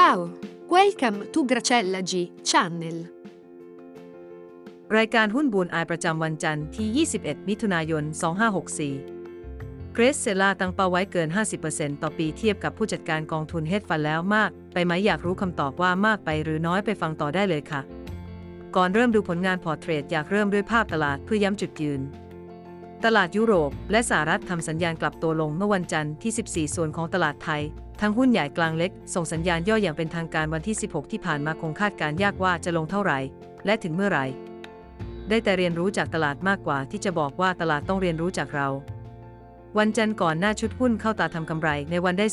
Ciao, welcome to Gracella G Channel. รายการหุ้นบูนอายประจำวันจันทร์ที่ 21 มิถุนายน 2564 เกรซเซล่าตั้งเป้าไว้เกิน 50%ต่อปีเทียบกับผู้จัดการกองทุน hedge fund แล้วมาก ไปไหมอยากรู้คำตอบว่ามากไปหรือน้อยไปฟังต่อได้เลยค่ะ ก่อนเริ่มดูผลงานพอร์ตเทรดอยากเริ่มด้วยภาพตลาดเพื่อย้ำจุดยืนตลาดยุโรปและสหรัฐทำสัญญาณกลับตัวลงเมื่อวันจันทร์ที่ 14 ส่วนของตลาดไทย ทั้งหุ้นใหญ่กลางเล็ก ส่งสัญญาณย่ออย่างเป็นทางการวันที่ 16 ที่ผ่านมาคงคาดการยากว่าจะลงเท่าไหร่ และถึงเมื่อไหร่ ได้แต่เรียนรู้จากตลาดมากกว่าที่จะบอกว่าตลาดต้องเรียนรู้จากเรา วันจันทร์ก่อนหน้าชุดหุ้นเข้าตาทำกำไรในวันได้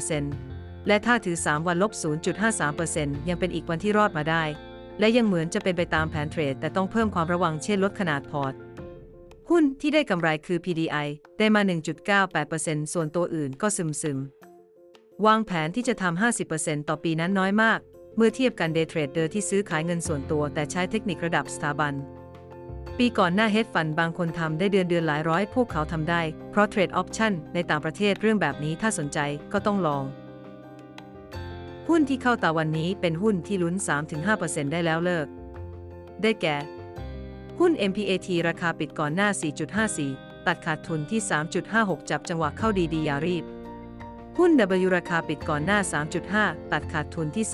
0.86%และถ้าถือ 3 วันลบ 0.53%ยังเป็นอีกวันที่รอดมาได้ และยังเหมือนจะเป็นไปตามแผนเทรด แต่ต้องเพิ่มความระวังเช่นลดขนาดพอร์ตหุ้นที่ได้กำไรคือ PDI ได้มา 1.98%ส่วนตัวอื่นก็ซึมซึม วางแผนที่จะทำ 50%ต่อปีนั้นน้อยมาก เมื่อเทียบกับ day trader ที่ซื้อขายเงินส่วนตัว แต่ใช้เทคนิคระดับสถาบัน ปีก่อนหน้า hedge fund บางคนทำได้เดือนเดือนหลายร้อย พวกเขาทำได้ เพราะเทรด option ในต่างประเทศเรื่องแบบนี้ถ้าสนใจก็ต้องลอง หุ้นที่เข้าตาวันนี้เป็นหุ้นที่ลุ้น 3-5%ได้แล้วเลิก ได้แก่ หุ้น MPAT ราคาปิดก่อนหน้า 4.54 ตัดขาดทุนที่ 3.56 จับจังหวะเข้าดีดีอย่ารีบ หุ้น W ราคาปิดก่อนหน้า 3.5 ตัดขาดทุนที่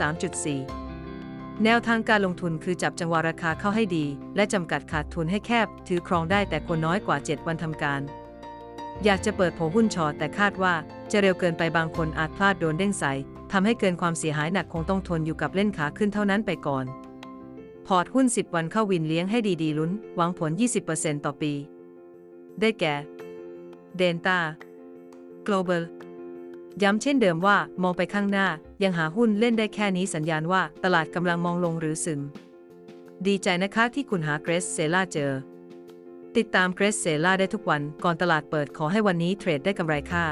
3.4 แนวทางการลงทุนคือจับจังหวะราคาเข้าให้ดี และจำกัดขาดทุนให้แคบ ถือครองได้แต่ควรน้อยกว่า 7 วันทำการ อยากจะเปิดโผหุ้นชอแต่คาดว่าจะเร็วเกินไปบางคนอาจพลาดโดนเด้งใส่ทำให้เกินความเสียหายหนักคงต้องทนอยู่กับเล่นขาขึ้นเท่านั้นไปก่อน พอร์ตหุ้น 10 วันเข้า win เลี้ยงให้ดีๆลุ้น หวังผล 20%ต่อปี ได้แก่ Delta Global ย้ำเช่นเดิมว่ามองไปข้างหน้า ยังหาหุ้นเล่นได้แค่นี้สัญญาณว่าตลาดกำลังมองลงหรือซึม ดีใจนะคะที่คุณหาเกรสเซล่าเจอ ติดตามเกรสเซล่าได้ทุกวันก่อนตลาดเปิดขอให้วันนี้เทรดได้กำไรค่ะ